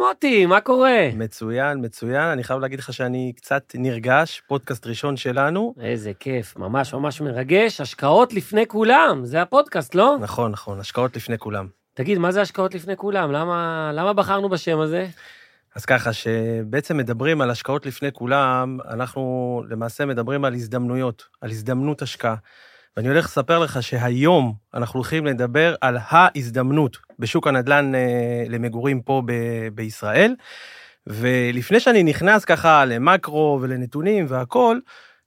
מוטי, מה קורה? מצוין, מצוין. אני חייב להגיד לך שאני קצת נרגש, פודקאסט ראשון שלנו. איזה כיף, ממש ממש מרגש. השקעות לפני כולם, זה הפודקאסט, לא? נכון, נכון, השקעות לפני כולם. תגיד, מה זה השקעות לפני כולם? למה, למה בחרנו בשם הזה? אז ככה, שבעצם מדברים על השקעות לפני כולם, אנחנו למעשה מדברים על הזדמנויות, על הזדמנות השקעה. ואני הולך לספר לך שהיום אנחנו הולכים לדבר על ההזדמנות בשוק הנדל"ן אה, למגורים פה ב- בישראל. ולפני שאני נכנס ככה למקרו ולנתונים והכול,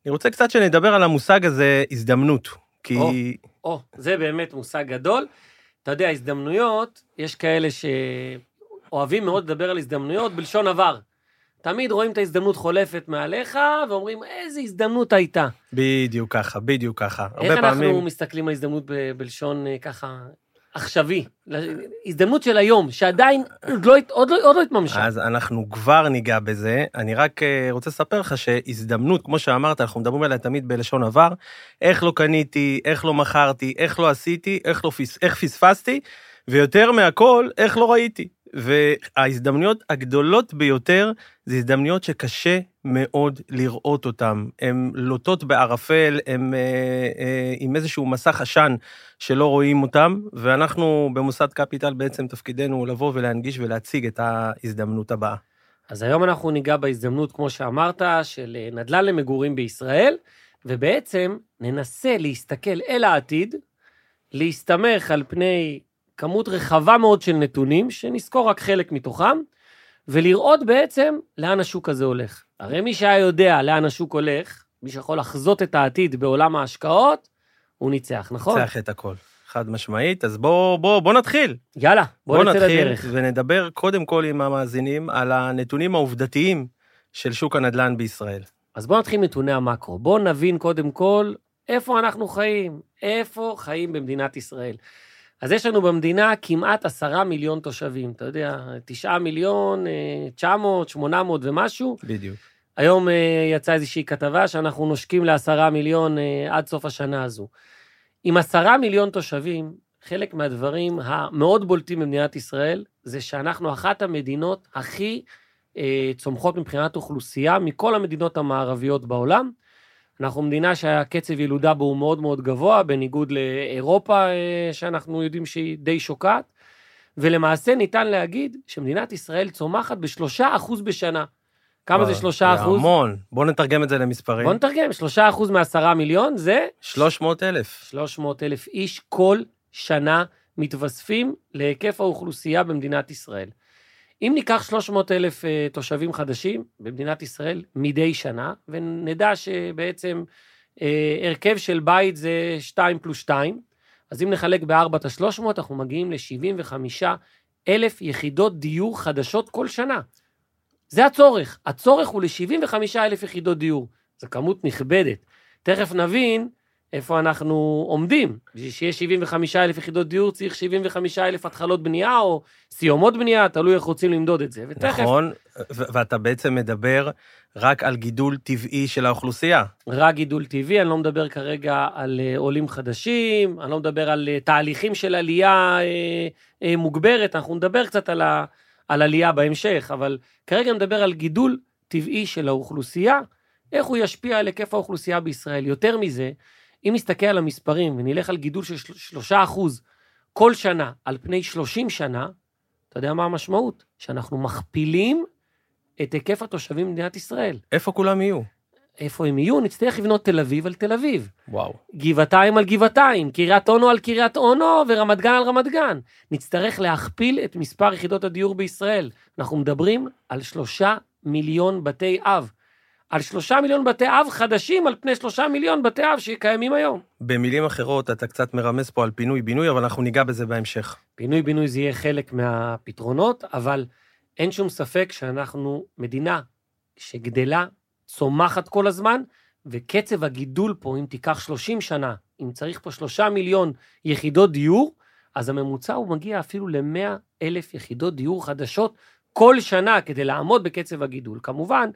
אני רוצה קצת שנדבר על המושג הזה, הזדמנות. כי... או, או, זה באמת מושג גדול. אתה יודע, הזדמנויות, יש כאלה שאוהבים מאוד לדבר על הזדמנויות בלשון עבר. תמיד רואים את ההזדמנות חולפת מעליך, ואומרים, איזה הזדמנות הייתה. בדיוק ככה, בדיוק ככה. איך אנחנו פעמים... מסתכלים על הזדמנות ב- בלשון אה, ככה עכשווי? הזדמנות של היום, שעדיין עוד לא, עוד לא, עוד לא התממשה. אז אנחנו כבר ניגע בזה. אני רק אה, רוצה לספר לך שהזדמנות, כמו שאמרת, אנחנו מדברים עליה תמיד בלשון עבר, איך לא קניתי, איך לא מכרתי, איך לא עשיתי, איך, לא פס... איך פספסתי, ויותר מהכל, איך לא ראיתי. וההזדמנויות הגדולות ביותר זה הזדמנויות שקשה מאוד לראות אותן. הן לוטות בערפל, הן אה, אה, עם איזשהו מסך עשן שלא רואים אותן, ואנחנו במוסד קפיטל בעצם תפקידנו לבוא ולהנגיש ולהציג את ההזדמנות הבאה. אז היום אנחנו ניגע בהזדמנות, כמו שאמרת, של אה, נדל"ן למגורים בישראל, ובעצם ננסה להסתכל אל העתיד, להסתמך על פני כמות רחבה מאוד של נתונים, שנזכור רק חלק מתוכם, ולראות בעצם לאן השוק הזה הולך. הרי מי שהיה יודע לאן השוק הולך, מי שיכול לחזות את העתיד בעולם ההשקעות, הוא ניצח, נכון? ניצח את הכל. חד משמעית, אז בוא, בוא, בוא נתחיל. יאללה, בוא, בוא נצא לדרך. ונדבר קודם כל עם המאזינים על הנתונים העובדתיים של שוק הנדל"ן בישראל. אז בוא נתחיל נתוני המקרו. בוא נבין קודם כל איפה אנחנו חיים, איפה חיים במדינת ישראל. אז יש לנו במדינה כמעט עשרה מיליון תושבים, אתה יודע, תשעה מיליון, אה, תשע מאות, שמונה מאות ומשהו. בדיוק. היום אה, יצאה איזושהי כתבה שאנחנו נושקים לעשרה מיליון אה, עד סוף השנה הזו. עם עשרה מיליון תושבים, חלק מהדברים המאוד בולטים במדינת ישראל, זה שאנחנו אחת המדינות הכי אה, צומחות מבחינת אוכלוסייה מכל המדינות המערביות בעולם. אנחנו מדינה שהקצב ילודה בו הוא מאוד מאוד גבוה, בניגוד לאירופה, אה, שאנחנו יודעים שהיא די שוקעת, ולמעשה ניתן להגיד שמדינת ישראל צומחת בשלושה אחוז בשנה. כמה זה שלושה אחוז? זה המון. בואו נתרגם את זה למספרים. בואו נתרגם, שלושה אחוז מעשרה מיליון זה... שלוש מאות אלף. שלוש מאות אלף איש כל שנה מתווספים להיקף האוכלוסייה במדינת ישראל. אם ניקח 300 אלף אה, תושבים חדשים במדינת ישראל מדי שנה, ונדע שבעצם אה, הרכב של בית זה 2 פלוס 2, אז אם נחלק ב-4 את ה-300, אנחנו מגיעים ל-75 אלף יחידות דיור חדשות כל שנה. זה הצורך. הצורך הוא ל-75 אלף יחידות דיור. זו כמות נכבדת. תכף נבין איפה אנחנו עומדים. בשביל שיהיה 75 אלף יחידות דיור צריך 75 אלף התחלות בנייה או סיומות בנייה, תלוי איך רוצים למדוד את זה. ותכף... נכון, ואתה בעצם מדבר רק על גידול טבעי של האוכלוסייה. רק גידול טבעי, אני לא מדבר כרגע על אה, עולים חדשים, אני לא מדבר על אה, תהליכים של עלייה אה, אה, מוגברת, אנחנו נדבר קצת על, ה, על עלייה בהמשך, אבל כרגע נדבר על גידול טבעי של האוכלוסייה, איך הוא ישפיע על היקף האוכלוסייה בישראל. יותר מזה, אם נסתכל על המספרים ונלך על גידול של 3% כל שנה על פני 30 שנה, אתה יודע מה המשמעות? שאנחנו מכפילים את היקף התושבים במדינת ישראל. איפה כולם יהיו? איפה הם יהיו? נצטרך לבנות תל אביב על תל אביב. וואו. גבעתיים על גבעתיים, קריית אונו על קריית אונו ורמת גן על רמת גן. נצטרך להכפיל את מספר יחידות הדיור בישראל. אנחנו מדברים על שלושה מיליון בתי אב. על שלושה מיליון בתי אב חדשים על פני שלושה מיליון בתי אב שקיימים היום. במילים אחרות, אתה קצת מרמז פה על פינוי-בינוי, אבל אנחנו ניגע בזה בהמשך. פינוי-בינוי זה יהיה חלק מהפתרונות, אבל אין שום ספק שאנחנו מדינה שגדלה, צומחת כל הזמן, וקצב הגידול פה, אם תיקח 30 שנה, אם צריך פה שלושה מיליון יחידות דיור, אז הממוצע הוא מגיע אפילו ל-100 אלף יחידות דיור חדשות כל שנה כדי לעמוד בקצב הגידול. כמובן,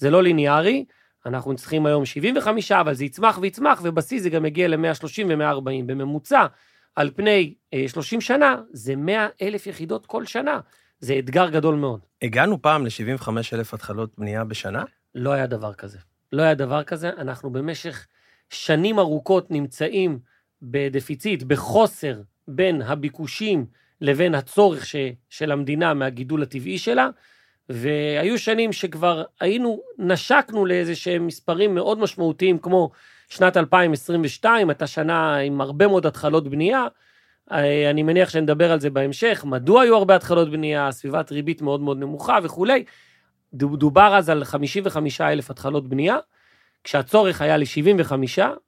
זה לא ליניארי, אנחנו צריכים היום 75, אבל זה יצמח ויצמח, ובשיא זה גם יגיע ל-130 ו-140. בממוצע, על פני 30 אה, שנה, זה 100 אלף יחידות כל שנה. זה אתגר גדול מאוד. הגענו פעם ל-75 אלף התחלות בנייה בשנה? לא היה דבר כזה. לא היה דבר כזה. אנחנו במשך שנים ארוכות נמצאים בדפיציט, בחוסר בין הביקושים לבין הצורך ש, של המדינה מהגידול הטבעי שלה, והיו שנים שכבר היינו, נשקנו לאיזה שהם מספרים מאוד משמעותיים, כמו שנת 2022, הייתה שנה עם הרבה מאוד התחלות בנייה. אה, אני מניח שנדבר על זה בהמשך, מדוע היו הרבה התחלות בנייה, סביבת ריבית מאוד מאוד נמוכה וכולי. דובר אז על 55 אלף התחלות בנייה, כשהצורך היה ל-75,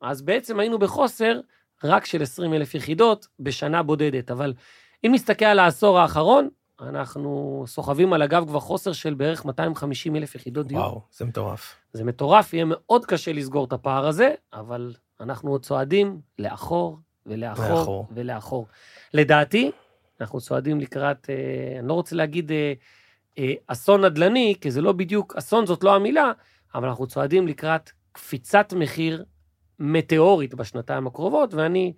אז בעצם היינו בחוסר רק של 20 אלף יחידות בשנה בודדת. אבל אם נסתכל על העשור האחרון, אנחנו סוחבים על הגב כבר חוסר של בערך 250 אלף יחידות דיור. וואו, זה מטורף. זה מטורף, יהיה מאוד קשה לסגור את הפער הזה, אבל אנחנו עוד צועדים לאחור ולאחור לאחור. ולאחור. לדעתי, אנחנו צועדים לקראת, אה, אני לא רוצה להגיד אה, אה, אסון נדל"ני, כי זה לא בדיוק, אסון זאת לא המילה, אבל אנחנו צועדים לקראת קפיצת מחיר מטאורית בשנתיים הקרובות, ואני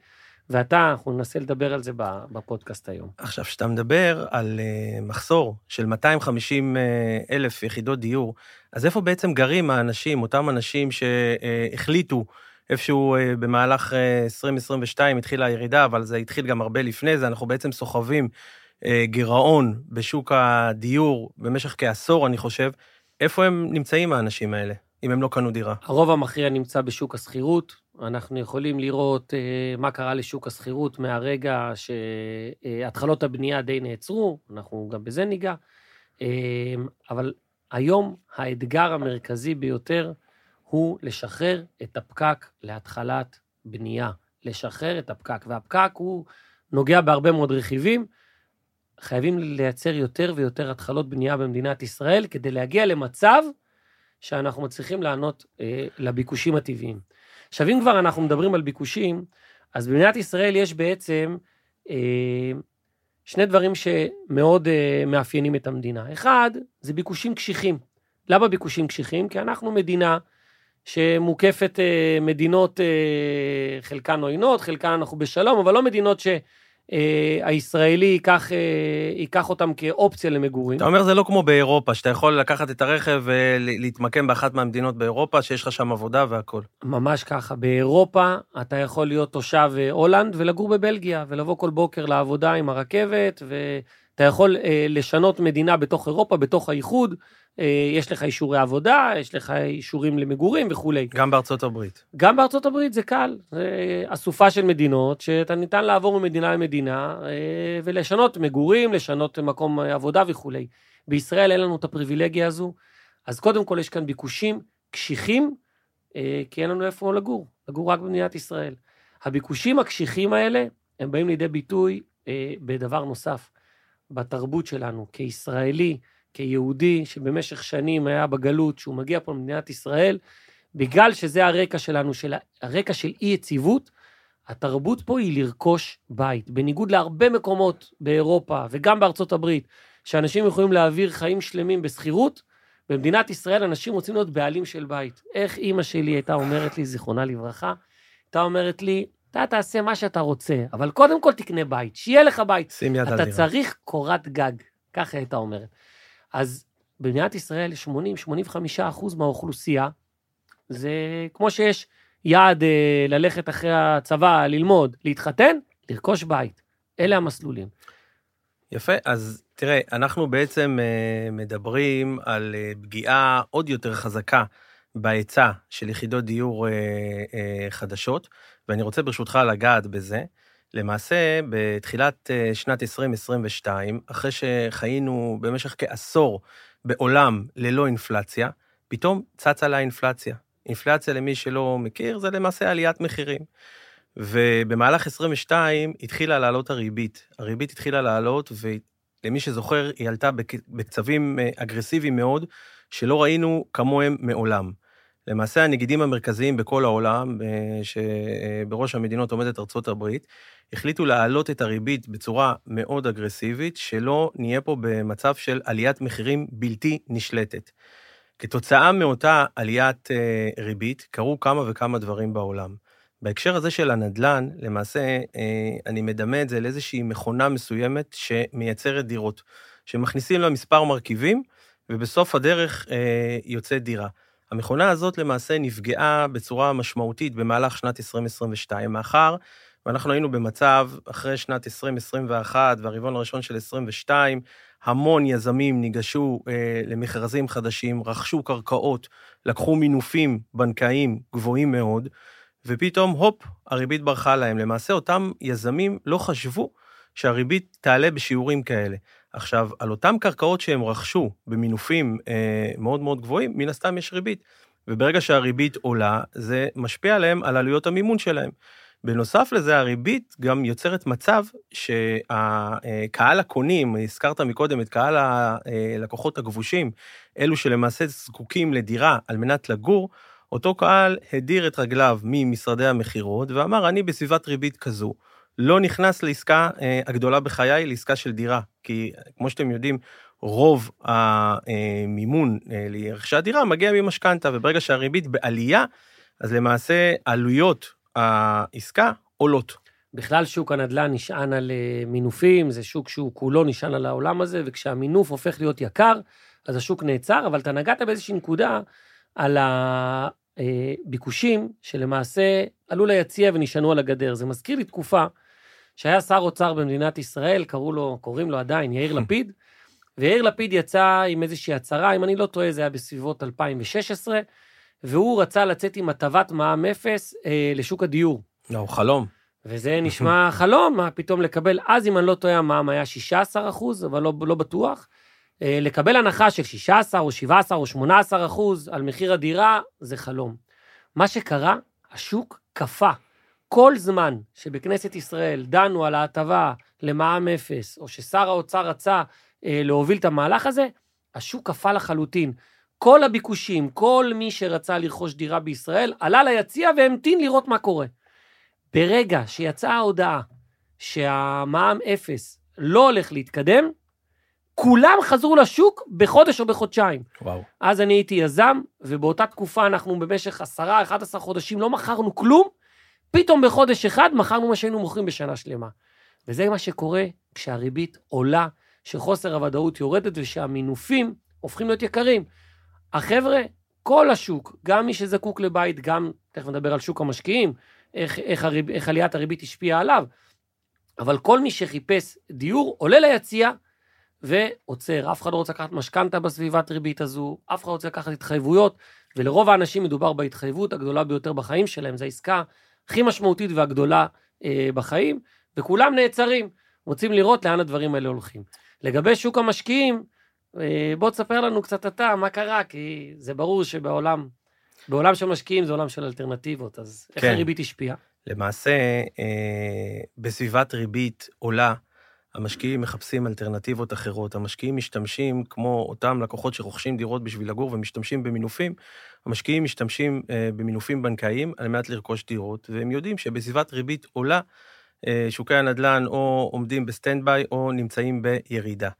ואתה, אנחנו ננסה לדבר על זה בפודקאסט היום. עכשיו, כשאתה מדבר על uh, מחסור של 250 uh, אלף יחידות דיור, אז איפה בעצם גרים האנשים, אותם אנשים שהחליטו איפשהו uh, במהלך uh, 2022 התחילה הירידה, אבל זה התחיל גם הרבה לפני זה, אנחנו בעצם סוחבים גירעון בשוק הדיור במשך כעשור, אני חושב. איפה הם נמצאים, האנשים האלה, אם הם לא קנו דירה? הרוב המכריע נמצא בשוק השכירות, אנחנו יכולים לראות אה, מה קרה לשוק השכירות מהרגע שהתחלות הבנייה די נעצרו, אנחנו גם בזה ניגע, אה, אבל היום האתגר המרכזי ביותר הוא לשחרר את הפקק להתחלת בנייה. לשחרר את הפקק, והפקק הוא נוגע בהרבה מאוד רכיבים. חייבים לייצר יותר ויותר התחלות בנייה במדינת ישראל כדי להגיע למצב שאנחנו מצליחים לענות אה, לביקושים הטבעיים. עכשיו, אם כבר אנחנו מדברים על ביקושים, אז במדינת ישראל יש בעצם אה, שני דברים שמאוד אה, מאפיינים את המדינה. אחד, זה ביקושים קשיחים. למה ביקושים קשיחים? כי אנחנו מדינה שמוקפת אה, מדינות, אה, חלקן עוינות, חלקן אנחנו בשלום, אבל לא מדינות ש... אה, הישראלי ייקח, אה, ייקח אותם כאופציה למגורים. אתה אומר זה לא כמו באירופה, שאתה יכול לקחת את הרכב ולהתמקם באחת מהמדינות באירופה, שיש לך שם עבודה והכול. ממש ככה. באירופה אתה יכול להיות תושב אה, הולנד ולגור בבלגיה, ולבוא כל בוקר לעבודה עם הרכבת, ואתה יכול לשנות מדינה בתוך אירופה, בתוך האיחוד. אה, יש לך אישורי עבודה, יש לך אישורים למגורים וכולי. גם בארצות הברית. גם בארצות הברית זה קל. זה אסופה של מדינות שאתה ניתן לעבור ממדינה למדינה אה, ולשנות מגורים, לשנות מקום עבודה וכולי. בישראל אין לנו את הפריבילגיה הזו, אז קודם כל יש כאן ביקושים קשיחים, אה, כי אין לנו איפה לגור, לגור רק במדינת ישראל. הביקושים הקשיחים האלה, הם באים לידי ביטוי בדבר נוסף, בתרבות שלנו כישראלי, כיהודי שבמשך שנים היה בגלות, שהוא מגיע פה למדינת ישראל, בגלל שזה הרקע שלנו, של הרקע של אי-יציבות, התרבות פה היא לרכוש בית. בניגוד להרבה מקומות באירופה וגם בארצות הברית, שאנשים יכולים להעביר חיים שלמים בשכירות, במדינת ישראל אנשים רוצים להיות בעלים של בית. איך אימא שלי הייתה אומרת לי, זיכרונה לברכה, הייתה אומרת לי, אתה תעשה מה שאתה רוצה, אבל קודם כל תקנה בית, שיהיה לך בית. שים יד על דירה. אתה צריך קורת גג, ככה הייתה אומרת. אז במדינת ישראל 80-85 אחוז מהאוכלוסייה, זה כמו שיש יעד אה, ללכת אחרי הצבא, ללמוד, להתחתן, לרכוש בית. אלה המסלולים. יפה, אז תראה, אנחנו בעצם אה, מדברים על אה, פגיעה עוד יותר חזקה בהיצע של יחידות דיור אה, אה, חדשות, ואני רוצה ברשותך לגעת בזה. למעשה, בתחילת אה, שנת 2022, אחרי שחיינו במשך כעשור בעולם ללא אינפלציה, פתאום צצה לה אינפלציה. אינפלציה, למי שלא מכיר, זה למעשה עליית מחירים. ובמהלך 22 התחילה לעלות הריבית. הריבית התחילה לעלות, ולמי שזוכר, היא עלתה בקצבים אה, אגרסיביים מאוד, שלא ראינו כמוהם מעולם. למעשה הנגידים המרכזיים בכל העולם, אה, שבראש המדינות עומדת ארצות הברית, החליטו להעלות את הריבית בצורה מאוד אגרסיבית, שלא נהיה פה במצב של עליית מחירים בלתי נשלטת. כתוצאה מאותה עליית אה, ריבית, קרו כמה וכמה דברים בעולם. בהקשר הזה של הנדל"ן, למעשה, אה, אני מדמה את זה לאיזושהי מכונה מסוימת שמייצרת דירות. שמכניסים לה מספר מרכיבים, ובסוף הדרך אה, יוצאת דירה. המכונה הזאת למעשה נפגעה בצורה משמעותית במהלך שנת 2022, מאחר ואנחנו היינו במצב, אחרי שנת 2021 והרבעון הראשון של 22, המון יזמים ניגשו אה, למכרזים חדשים, רכשו קרקעות, לקחו מינופים בנקאיים גבוהים מאוד, ופתאום, הופ, הריבית ברחה להם. למעשה, אותם יזמים לא חשבו שהריבית תעלה בשיעורים כאלה. עכשיו, על אותם קרקעות שהם רכשו במינופים אה, מאוד מאוד גבוהים, מן הסתם יש ריבית. וברגע שהריבית עולה, זה משפיע עליהם על עלויות המימון שלהם. בנוסף לזה, הריבית גם יוצרת מצב שהקהל הקונים, הזכרת מקודם את קהל הלקוחות הכבושים, אלו שלמעשה זקוקים לדירה על מנת לגור, אותו קהל הדיר את רגליו ממשרדי המכירות ואמר, אני בסביבת ריבית כזו, לא נכנס לעסקה אה, הגדולה בחיי, לעסקה של דירה. כי כמו שאתם יודעים, רוב המימון אה, לרכישת דירה מגיע ממשכנתה, וברגע שהריבית בעלייה, אז למעשה עלויות העסקה עולות. בכלל שוק הנדל"ן נשען על אה, מינופים, זה שוק שהוא כולו נשען על העולם הזה, וכשהמינוף הופך להיות יקר, אז השוק נעצר, אבל אתה נגעת באיזושהי נקודה על הביקושים שלמעשה עלו ליציע ונשענו על הגדר. זה מזכיר לי תקופה שהיה שר אוצר במדינת ישראל, קראו לו, קוראים לו עדיין יאיר לפיד, ויאיר לפיד יצא עם איזושהי הצהרה, אם אני לא טועה, זה היה בסביבות 2016, והוא רצה לצאת עם הטבת מע"מ אפס אה, לשוק הדיור. לא, חלום. וזה נשמע חלום, מה פתאום לקבל, אז אם אני לא טועה, המע"מ היה 16 אחוז, אבל לא, לא בטוח. אה, לקבל הנחה של 16 או 17 או 18 אחוז על מחיר הדירה, זה חלום. מה שקרה, השוק קפא. כל זמן שבכנסת ישראל דנו על ההטבה למע"מ אפס, או ששר האוצר רצה אה, להוביל את המהלך הזה, השוק קפא לחלוטין. כל הביקושים, כל מי שרצה לרכוש דירה בישראל, עלה ליציע והמתין לראות מה קורה. ברגע שיצאה ההודעה שהמע"מ אפס לא הולך להתקדם, כולם חזרו לשוק בחודש או בחודשיים. וואו. אז אני הייתי יזם, ובאותה תקופה אנחנו במשך עשרה, 11 חודשים לא מכרנו כלום, פתאום בחודש אחד מכרנו מה שהיינו מוכרים בשנה שלמה. וזה מה שקורה כשהריבית עולה, שחוסר הוודאות יורדת ושהמינופים הופכים להיות יקרים. החבר'ה, כל השוק, גם מי שזקוק לבית, גם, תכף נדבר על שוק המשקיעים, איך, איך, הריב, איך עליית הריבית השפיעה עליו, אבל כל מי שחיפש דיור עולה ליציע ועוצר. אף אחד לא רוצה לקחת משכנתה בסביבת ריבית הזו, אף אחד לא רוצה לקחת התחייבויות, ולרוב האנשים מדובר בהתחייבות הגדולה ביותר בחיים שלהם, זו העסקה הכי משמעותית והגדולה אה, בחיים, וכולם נעצרים, רוצים לראות לאן הדברים האלה הולכים. לגבי שוק המשקיעים, אה, בוא תספר לנו קצת אתה, מה קרה, כי זה ברור שבעולם, בעולם של משקיעים זה עולם של אלטרנטיבות, אז איך כן. הריבית השפיעה? למעשה, אה, בסביבת ריבית עולה, המשקיעים מחפשים אלטרנטיבות אחרות. המשקיעים משתמשים, כמו אותם לקוחות שרוכשים דירות בשביל לגור ומשתמשים במינופים, המשקיעים משתמשים אה, במינופים בנקאיים על מנת לרכוש דירות, והם יודעים שבסביבת ריבית עולה, אה, שוקי הנדל"ן או עומדים ב stand by או נמצאים בירידה.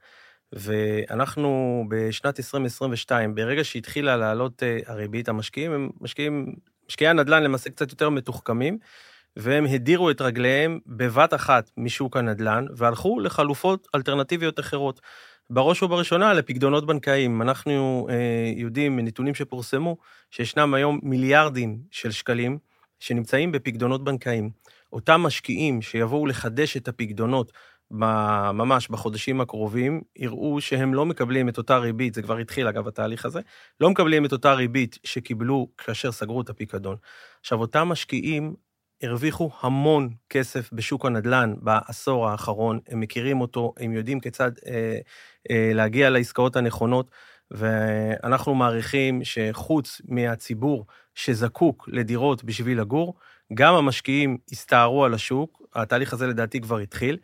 ואנחנו בשנת 2022, ברגע שהתחילה לעלות אה, הריבית, המשקיעים הם משקיעים, משקיעי הנדל"ן למעשה קצת יותר מתוחכמים, והם הדירו את רגליהם בבת אחת משוק הנדל"ן, והלכו לחלופות אלטרנטיביות אחרות. בראש ובראשונה לפקדונות בנקאיים. אנחנו אה, יודעים מנתונים שפורסמו, שישנם היום מיליארדים של שקלים שנמצאים בפקדונות בנקאיים. אותם משקיעים שיבואו לחדש את הפקדונות ממש בחודשים הקרובים, יראו שהם לא מקבלים את אותה ריבית, זה כבר התחיל אגב התהליך הזה, לא מקבלים את אותה ריבית שקיבלו כאשר סגרו את הפיקדון. עכשיו, אותם משקיעים הרוויחו המון כסף בשוק הנדל"ן בעשור האחרון, הם מכירים אותו, הם יודעים כיצד אה, אה, להגיע לעסקאות הנכונות, ואנחנו מעריכים שחוץ מהציבור שזקוק לדירות בשביל לגור, גם המשקיעים הסתערו על השוק, התהליך הזה לדעתי כבר התחיל,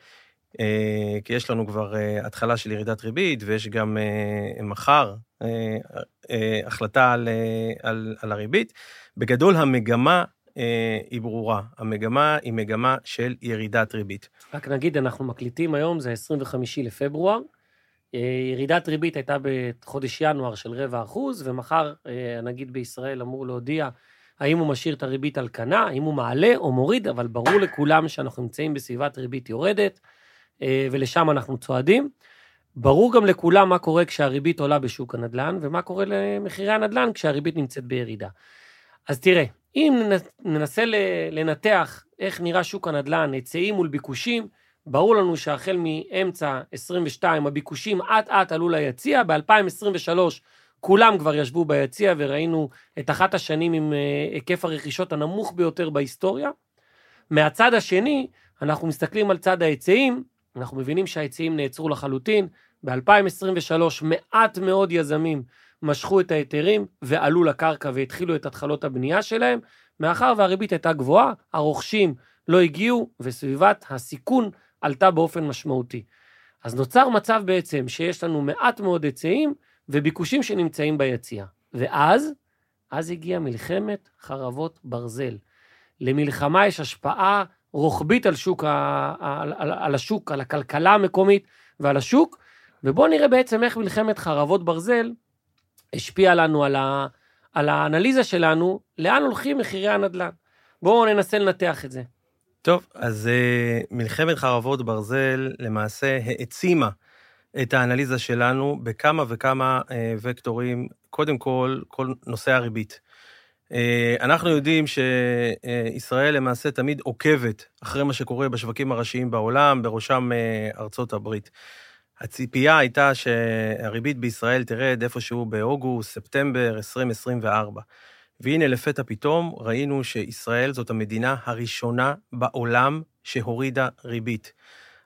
אה, כי יש לנו כבר אה, התחלה של ירידת ריבית, ויש גם אה, מחר אה, אה, החלטה על, אה, על, על הריבית. בגדול המגמה אה, היא ברורה. המגמה היא מגמה של ירידת ריבית. רק נגיד, אנחנו מקליטים היום, זה 25 לפברואר. אה, ירידת ריבית הייתה בחודש ינואר של רבע אחוז, ומחר אה, הנגיד בישראל אמור להודיע האם הוא משאיר את הריבית על כנה, האם הוא מעלה או מוריד, אבל ברור לכולם שאנחנו נמצאים בסביבת ריבית יורדת, ולשם אנחנו צועדים. ברור גם לכולם מה קורה כשהריבית עולה בשוק הנדל"ן, ומה קורה למחירי הנדל"ן כשהריבית נמצאת בירידה. אז תראה, אם ננסה לנתח איך נראה שוק הנדל"ן, היצעים מול ביקושים, ברור לנו שהחל מאמצע 22 הביקושים אט אט עלו ליציע, ב-2023 כולם כבר ישבו ביציע וראינו את אחת השנים עם אה, היקף הרכישות הנמוך ביותר בהיסטוריה. מהצד השני, אנחנו מסתכלים על צד ההיצעים, אנחנו מבינים שההיצעים נעצרו לחלוטין. ב-2023 מעט מאוד יזמים משכו את ההיתרים ועלו לקרקע והתחילו את התחלות הבנייה שלהם, מאחר והריבית הייתה גבוהה, הרוכשים לא הגיעו וסביבת הסיכון עלתה באופן משמעותי. אז נוצר מצב בעצם שיש לנו מעט מאוד היצעים וביקושים שנמצאים ביציע. ואז, אז הגיעה מלחמת חרבות ברזל. למלחמה יש השפעה רוחבית על, שוק על, על, על השוק, על הכלכלה המקומית ועל השוק, ובואו נראה בעצם איך מלחמת חרבות ברזל השפיעה לנו על, ה, על האנליזה שלנו, לאן הולכים מחירי הנדל"ן. בואו ננסה לנתח את זה. טוב, אז uh, מלחמת חרבות ברזל למעשה העצימה את האנליזה שלנו בכמה וכמה uh, וקטורים. קודם כל, כל נושא הריבית. Uh, אנחנו יודעים שישראל למעשה תמיד עוקבת אחרי מה שקורה בשווקים הראשיים בעולם, בראשם uh, ארצות הברית. הציפייה הייתה שהריבית בישראל תרד איפשהו באוגוסט, ספטמבר 2024. והנה לפתע פתאום ראינו שישראל זאת המדינה הראשונה בעולם שהורידה ריבית.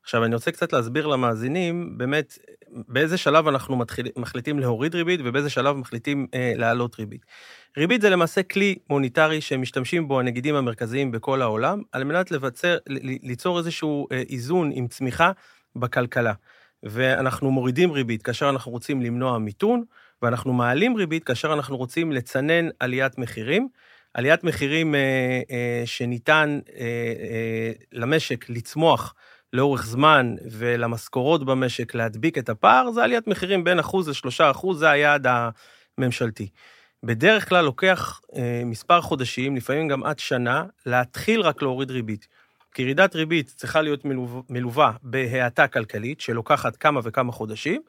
עכשיו, אני רוצה קצת להסביר למאזינים, באמת, באיזה שלב אנחנו מתחיל, מחליטים להוריד ריבית ובאיזה שלב מחליטים אה, להעלות ריבית. ריבית זה למעשה כלי מוניטרי שמשתמשים בו הנגידים המרכזיים בכל העולם, על מנת לבצר, ליצור איזשהו אה, איזון עם צמיחה בכלכלה. ואנחנו מורידים ריבית כאשר אנחנו רוצים למנוע מיתון, ואנחנו מעלים ריבית כאשר אנחנו רוצים לצנן עליית מחירים. עליית מחירים אה, אה, שניתן אה, אה, למשק לצמוח לאורך זמן ולמשכורות במשק להדביק את הפער, זה עליית מחירים בין אחוז לשלושה אחוז, זה היעד הממשלתי. בדרך כלל לוקח אה, מספר חודשים, לפעמים גם עד שנה, להתחיל רק להוריד ריבית. כי ירידת ריבית צריכה להיות מלווה בהאטה כלכלית, שלוקחת כמה וכמה חודשים.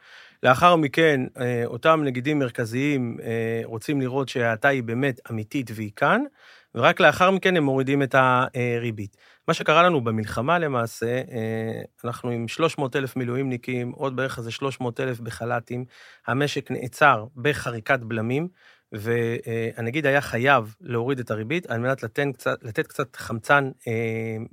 לאחר מכן, אה, אותם נגידים מרכזיים אה, רוצים לראות שההאטה היא באמת אמיתית והיא כאן, ורק לאחר מכן הם מורידים את הריבית. מה שקרה לנו במלחמה למעשה, אה, אנחנו עם 300 אלף מילואימניקים, עוד בערך איזה 300 אלף בחל"תים, המשק נעצר בחריקת בלמים. והנגיד היה חייב להוריד את הריבית על מנת לתת קצת, לתת קצת חמצן אה,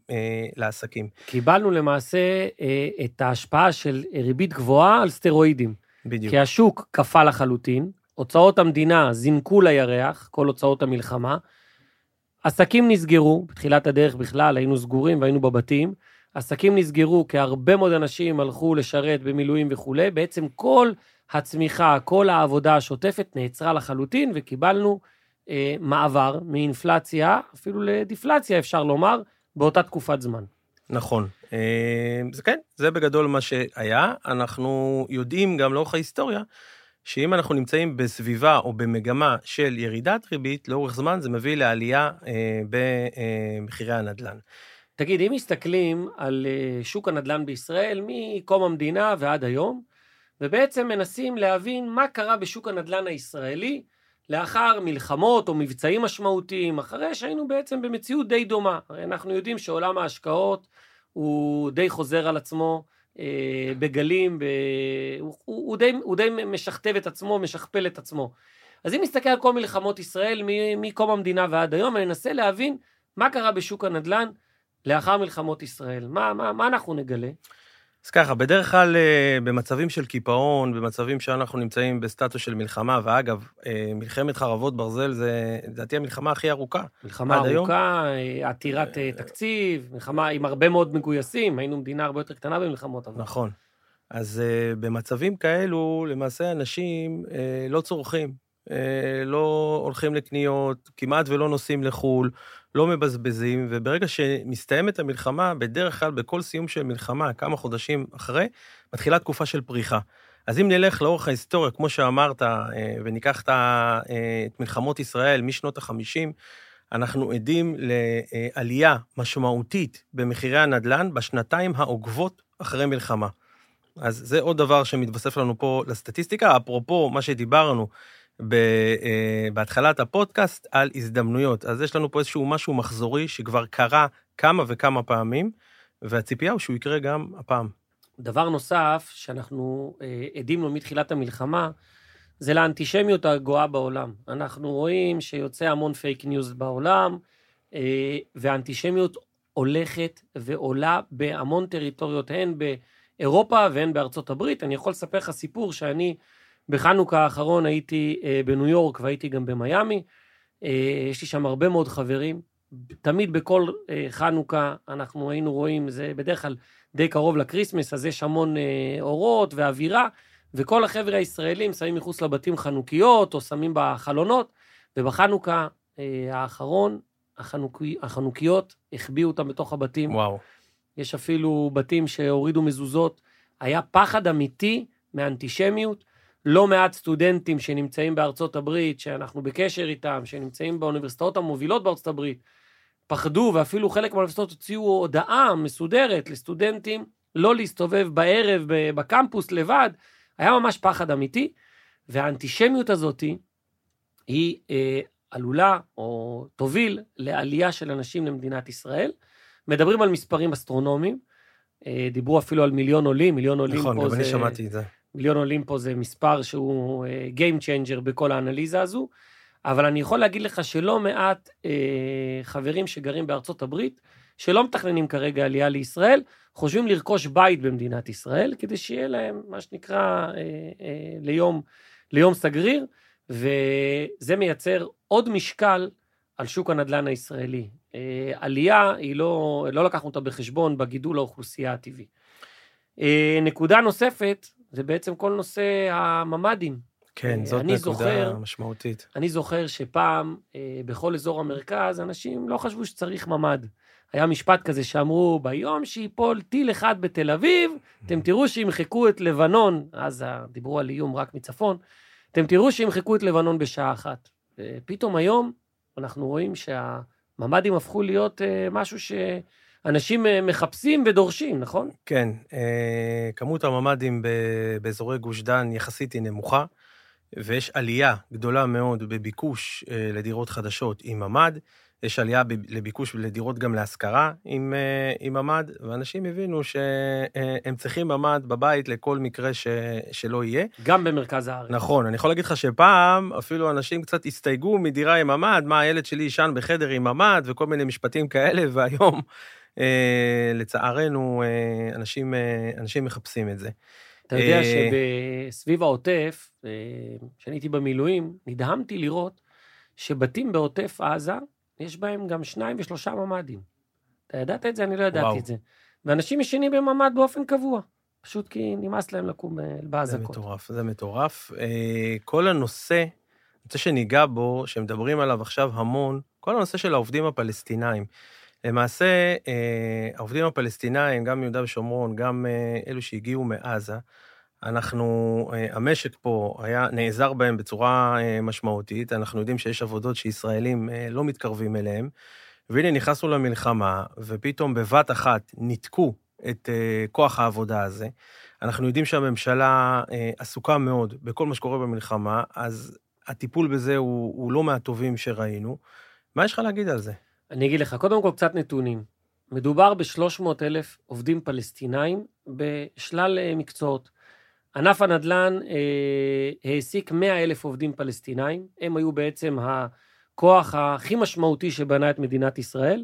אה, לעסקים. קיבלנו למעשה אה, את ההשפעה של ריבית גבוהה על סטרואידים. בדיוק. כי השוק קפא לחלוטין, הוצאות המדינה זינקו לירח, כל הוצאות המלחמה, עסקים נסגרו, בתחילת הדרך בכלל היינו סגורים והיינו בבתים, עסקים נסגרו כי הרבה מאוד אנשים הלכו לשרת במילואים וכולי, בעצם כל הצמיחה, כל העבודה השוטפת נעצרה לחלוטין וקיבלנו אה, מעבר מאינפלציה, אפילו לדיפלציה אפשר לומר, באותה תקופת זמן. נכון. אה, זה כן, זה בגדול מה שהיה. אנחנו יודעים גם לאורך ההיסטוריה, שאם אנחנו נמצאים בסביבה או במגמה של ירידת ריבית, לאורך זמן זה מביא לעלייה אה, במחירי הנדל"ן. תגיד, אם מסתכלים על אה, שוק הנדל"ן בישראל מקום המדינה ועד היום, ובעצם מנסים להבין מה קרה בשוק הנדל"ן הישראלי לאחר מלחמות או מבצעים משמעותיים, אחרי שהיינו בעצם במציאות די דומה. הרי אנחנו יודעים שעולם ההשקעות הוא די חוזר על עצמו בגלים, ב... הוא, הוא, די, הוא די משכתב את עצמו, משכפל את עצמו. אז אם נסתכל על כל מלחמות ישראל מקום המדינה ועד היום, אני אנסה להבין מה קרה בשוק הנדל"ן לאחר מלחמות ישראל. מה, מה, מה אנחנו נגלה? אז ככה, בדרך כלל אה, במצבים של קיפאון, במצבים שאנחנו נמצאים בסטטוס של מלחמה, ואגב, אה, מלחמת חרבות ברזל זה לדעתי המלחמה הכי ארוכה. מלחמה ארוכה, היום. עתירת תקציב, מלחמה עם הרבה מאוד מגויסים, היינו מדינה הרבה יותר קטנה במלחמות. אבל. נכון. אז במצבים כאלו, למעשה אנשים לא צורכים, לא הולכים לקניות, כמעט ולא נוסעים לחו"ל, לא מבזבזים, וברגע שמסתיימת המלחמה, בדרך כלל בכל סיום של מלחמה, כמה חודשים אחרי, מתחילה תקופה של פריחה. אז אם נלך לאורך ההיסטוריה, כמו שאמרת, אה, וניקח אה, את מלחמות ישראל משנות ה-50, אנחנו עדים לעלייה משמעותית במחירי הנדל"ן בשנתיים העוקבות אחרי מלחמה. אז זה עוד דבר שמתווסף לנו פה לסטטיסטיקה. אפרופו מה שדיברנו ב, אה, בהתחלת הפודקאסט על הזדמנויות. אז יש לנו פה איזשהו משהו מחזורי שכבר קרה כמה וכמה פעמים, והציפייה הוא שהוא יקרה גם הפעם. דבר נוסף שאנחנו אה, עדים לו מתחילת המלחמה, זה לאנטישמיות הגואה בעולם. אנחנו רואים שיוצא המון fake news בעולם, אה, והאנטישמיות הולכת ועולה בהמון טריטוריות, הן באירופה והן בארצות הברית. אני יכול לספר לך סיפור שאני בחנוכה האחרון הייתי אה, בניו יורק והייתי גם במיאמי. אה, יש לי שם הרבה מאוד חברים. תמיד בכל אה, חנוכה אנחנו היינו רואים, זה בדרך כלל די קרוב לקריסמס, אז יש המון אורות ואווירה, וכל החבר'ה הישראלים שמים מחוץ לבתים חנוכיות או שמים בחלונות, ובחנוכה האחרון, החנוכי, החנוכיות החביאו אותם בתוך הבתים. וואו. יש אפילו בתים שהורידו מזוזות. היה פחד אמיתי מאנטישמיות. לא מעט סטודנטים שנמצאים בארצות הברית, שאנחנו בקשר איתם, שנמצאים באוניברסיטאות המובילות בארצות הברית, פחדו, ואפילו חלק מהאוניברסיטאות הוציאו הודעה מסודרת לסטודנטים לא להסתובב בערב בקמפוס לבד. היה ממש פחד אמיתי, והאנטישמיות הזאת היא אה, עלולה או תוביל לעלייה של אנשים למדינת ישראל. מדברים על מספרים אסטרונומיים, אה, דיברו אפילו על מיליון עולים, מיליון עולים נכון, פה גם זה... אני שמעתי את זה. מיליון עולים פה זה מספר שהוא אה, Game Changer בכל האנליזה הזו, אבל אני יכול להגיד לך שלא מעט אה, חברים שגרים בארצות הברית, שלא מתכננים כרגע עלייה לישראל, חושבים לרכוש בית במדינת ישראל, כדי שיהיה להם מה שנקרא אה, אה, ליום, ליום סגריר, וזה מייצר עוד משקל על שוק הנדל"ן הישראלי. אה, עלייה היא לא, לא לקחנו אותה בחשבון בגידול האוכלוסייה הטבעי. אה, נקודה נוספת, זה בעצם כל נושא הממ"דים. כן, אה, זאת נקודה זוכר- משמעותית. אני זוכר שפעם, אה, בכל אזור המרכז, אנשים לא חשבו שצריך ממ"ד. היה משפט כזה שאמרו, ביום שיפול טיל אחד בתל אביב, אתם תראו שימחקו את לבנון, אז דיברו על איום רק מצפון, אתם תראו שימחקו את לבנון בשעה אחת. ופתאום היום אנחנו רואים שהממ"דים הפכו להיות אה, משהו שאנשים אה, מחפשים ודורשים, נכון? כן, אה, כמות הממ"דים באזורי גוש דן יחסית היא נמוכה, ויש עלייה גדולה מאוד בביקוש אה, לדירות חדשות עם ממ"ד. יש עלייה לביקוש לדירות גם להשכרה עם, עם ממ"ד, ואנשים הבינו שהם צריכים ממ"ד בבית לכל מקרה ש, שלא יהיה. גם במרכז הארץ. נכון, אני יכול להגיד לך שפעם אפילו אנשים קצת הסתייגו מדירה עם ממ"ד, מה, הילד שלי יישן בחדר עם ממ"ד וכל מיני משפטים כאלה, והיום, לצערנו, אה, אנשים, אה, אנשים מחפשים את זה. אתה יודע אה, שסביב העוטף, אה, כשאני הייתי במילואים, נדהמתי לראות שבתים בעוטף עזה, יש בהם גם שניים ושלושה ממ"דים. אתה ידעת את זה? אני לא ידעתי וואו. את זה. ואנשים ישנים בממ"ד באופן קבוע, פשוט כי נמאס להם לקום אה, זה באזעקות. מטורף, זה מטורף. אה, כל הנושא, אני רוצה שניגע בו, שמדברים עליו עכשיו המון, כל הנושא של העובדים הפלסטינאים. למעשה, אה, העובדים הפלסטינאים, גם מיהודה ושומרון, גם אה, אלו שהגיעו מעזה, אנחנו, אה, המשק פה היה, נעזר בהם בצורה משמעותית. אנחנו יודעים שיש עבודות שישראלים לא מתקרבים אליהם. והנה נכנסנו למלחמה, ופתאום בבת אחת ניתקו את כוח העבודה הזה. אנחנו יודעים שהממשלה עסוקה מאוד בכל מה שקורה במלחמה, אז הטיפול בזה הוא, הוא לא מהטובים שראינו. מה יש לך להגיד על זה? אני אגיד לך, קודם כל קצת נתונים. מדובר ב-300 אלף עובדים פלסטינאים בשלל אה, מקצועות. ענף הנדל"ן אה, העסיק 100 אלף עובדים פלסטינאים, הם היו בעצם הכוח הכי משמעותי שבנה את מדינת ישראל,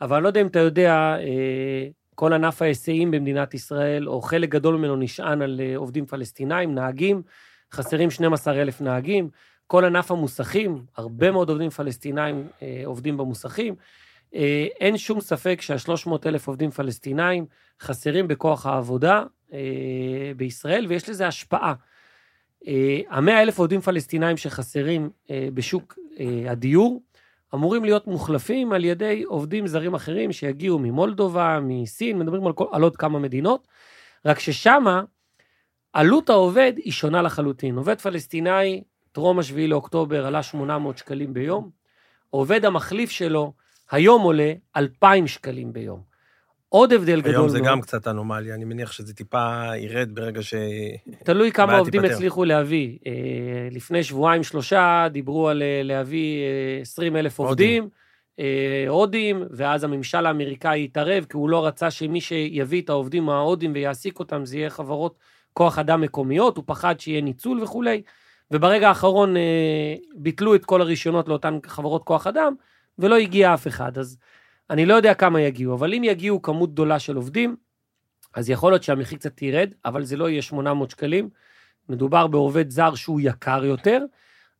אבל אני לא יודע אם אתה יודע, אה, כל ענף ההיסעים במדינת ישראל, או חלק גדול ממנו נשען על אה, עובדים פלסטינאים, נהגים, חסרים 12 אלף נהגים. כל ענף המוסכים, הרבה מאוד עובדים פלסטינאים אה, עובדים במוסכים. אה, אין שום ספק שה-300 אלף עובדים פלסטינאים חסרים בכוח העבודה אה, בישראל, ויש לזה השפעה. ה-100 אלף עובדים פלסטינאים שחסרים אה, בשוק אה, הדיור, אמורים להיות מוחלפים על ידי עובדים זרים אחרים שיגיעו ממולדובה, מסין, מדברים על, כל, על עוד כמה מדינות, רק ששמה עלות העובד היא שונה לחלוטין. עובד פלסטיני, טרום השביעי לאוקטובר עלה 800 שקלים ביום, העובד המחליף שלו היום עולה 2,000 שקלים ביום. עוד הבדל גדול היום זה מאוד. גם קצת אנומליה, אני מניח שזה טיפה ירד ברגע ש... תלוי כמה עובדים תיפתר. הצליחו להביא. אה, לפני שבועיים, שלושה, דיברו על אה, להביא 20 אלף עובדים, אה, הודים, ואז הממשל האמריקאי התערב, כי הוא לא רצה שמי שיביא את העובדים ההודים ויעסיק אותם, זה יהיה חברות כוח אדם מקומיות, הוא פחד שיהיה ניצול וכולי. וברגע האחרון אה, ביטלו את כל הרישיונות לאותן חברות כוח אדם, ולא הגיע אף אחד. אז אני לא יודע כמה יגיעו, אבל אם יגיעו כמות גדולה של עובדים, אז יכול להיות שהמחיר קצת ירד, אבל זה לא יהיה 800 שקלים. מדובר בעובד זר שהוא יקר יותר.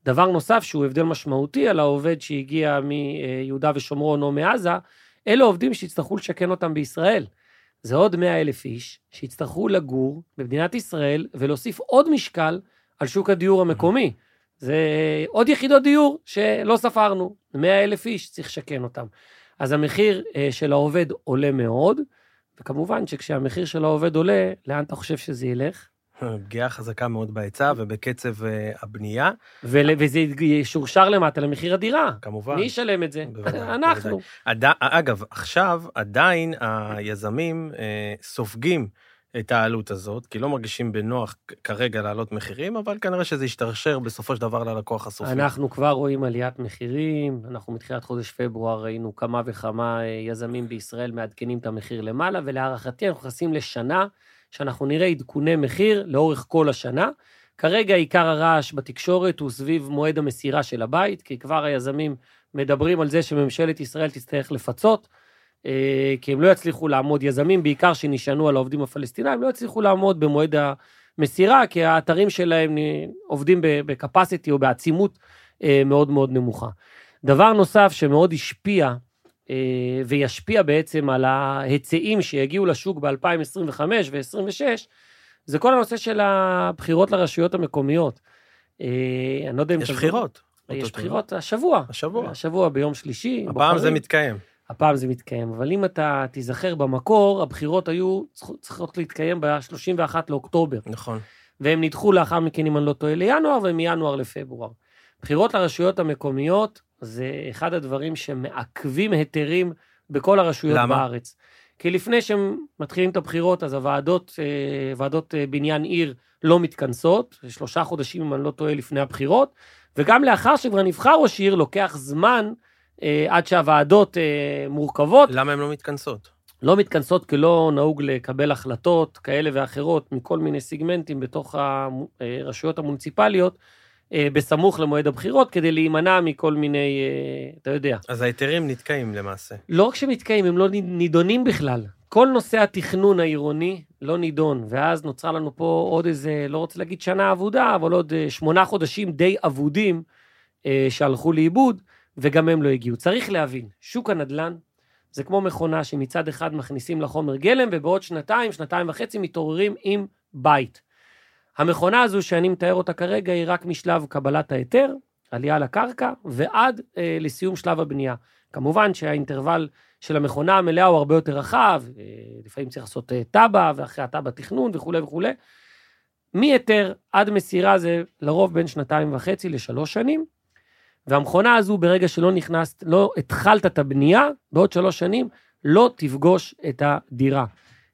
דבר נוסף שהוא הבדל משמעותי על העובד שהגיע מיהודה ושומרון או מעזה, אלה עובדים שיצטרכו לשכן אותם בישראל. זה עוד 100 אלף איש שיצטרכו לגור במדינת ישראל ולהוסיף עוד משקל על שוק הדיור המקומי. זה עוד יחידות דיור שלא ספרנו, 100 אלף איש צריך לשכן אותם. אז המחיר אה, של העובד עולה מאוד, וכמובן שכשהמחיר של העובד עולה, לאן אתה חושב שזה ילך? פגיעה חזקה מאוד בהיצע ובקצב אה, הבנייה, ול- וזה ישורשר למטה למחיר הדירה. כמובן. מי ישלם את זה? בוודאי, אנחנו. עד... אגב, עכשיו עדיין היזמים אה, סופגים את העלות הזאת, כי לא מרגישים בנוח כרגע להעלות מחירים, אבל כנראה שזה ישתרשר בסופו של דבר ללקוח הסופי. אנחנו כבר רואים עליית מחירים, אנחנו מתחילת חודש פברואר ראינו כמה וכמה אה, יזמים בישראל מעדכנים את המחיר למעלה, ולהערכתי אנחנו נכנסים לשנה שאנחנו נראה עדכוני מחיר לאורך כל השנה. כרגע עיקר הרעש בתקשורת הוא סביב מועד המסירה של הבית, כי כבר היזמים מדברים על זה שממשלת ישראל תצטרך לפצות, כי הם לא יצליחו לעמוד, יזמים בעיקר שנשענו על העובדים הפלסטינאים, לא יצליחו לעמוד במועד המסירה, כי האתרים שלהם אה, עובדים בקפסיטי או בעצימות אה, מאוד מאוד נמוכה. דבר נוסף שמאוד השפיע אה, וישפיע בעצם על ההיצעים שיגיעו לשוק ב-2025 ו-2026, זה כל הנושא של הבחירות לרשויות המקומיות. אה, אני לא יודע אם... יש בחירות. יש בחירות השבוע. השבוע. השבוע ביום שלישי. הפעם זה בוחרים. מתקיים. הפעם זה מתקיים, אבל אם אתה תיזכר במקור, הבחירות היו צריכות- להתקיים ב-31 לאוקטובר, נכון. והם נדחו לאחר מכן, אם אני לא טועה, לינואר, ומינואר לפברואר. בחירות לרשויות המקומיות זה אחד הדברים שמעכבים היתרים בכל הרשויות למה? בארץ. כי לפני שהם מתחילים את הבחירות, אז הוועדות, אה, ועדות אה, בניין עיר לא מתכנסות, שלושה חודשים, אם אני לא טועה, לפני הבחירות, וגם לאחר שכבר נבחר ראש עיר, לוקח זמן עד שהוועדות אה, מורכבות, למה הן לא מתכנסות? לא מתכנסות כי לא נהוג לקבל החלטות כאלה ואחרות מכל מיני סיגמנטים בתוך הרשויות המוניציפליות, אה, בסמוך למועד הבחירות, כדי להימנע מכל מיני, אה, אתה יודע. אז ההיתרים נתקעים למעשה. לא רק שמתקיים, הם לא נידונים בכלל. כל נושא התכנון העירוני לא נידון, ואז נוצרה לנו פה עוד איזה, לא רוצה להגיד שנה אבודה, אבל עוד אה, שמונה חודשים די אבודים אה, שהלכו לאיבוד, וגם הם לא הגיעו. צריך להבין, שוק הנדל"ן זה כמו מכונה שמצד אחד מכניסים לחומר גלם, ובעוד שנתיים, שנתיים וחצי מתעוררים עם בית. המכונה הזו שאני מתאר אותה כרגע היא רק משלב קבלת ההיתר, עלייה לקרקע, ועד אה, לסיום שלב הבנייה. כמובן שהאינטרוול של המכונה המלאה הוא הרבה יותר רחב, אה, לפעמים צריך לעשות אה, תב"ע, ואחרי התב"ע תכנון וכולי וכולי. מהיתר עד מסירה זה לרוב בין שנתיים וחצי לשלוש שנים, והמכונה הזו, ברגע שלא נכנסת, לא התחלת את הבנייה, בעוד שלוש שנים לא תפגוש את הדירה.